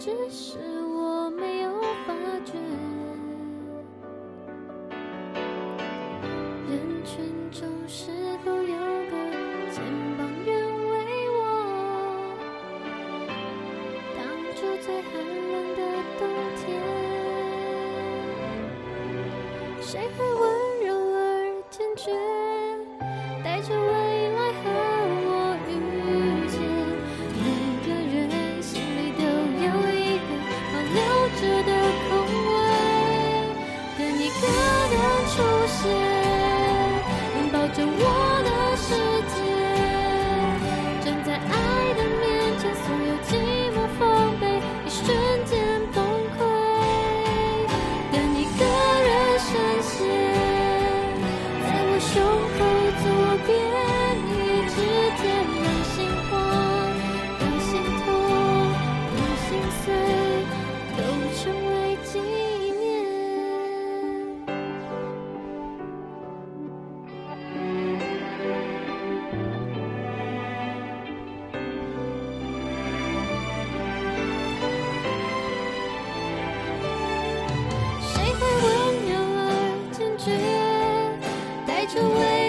只是我没有发觉。人群中是否有个肩膀愿为我挡住最寒冷的冬天？谁会？线，能抱着我。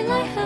I.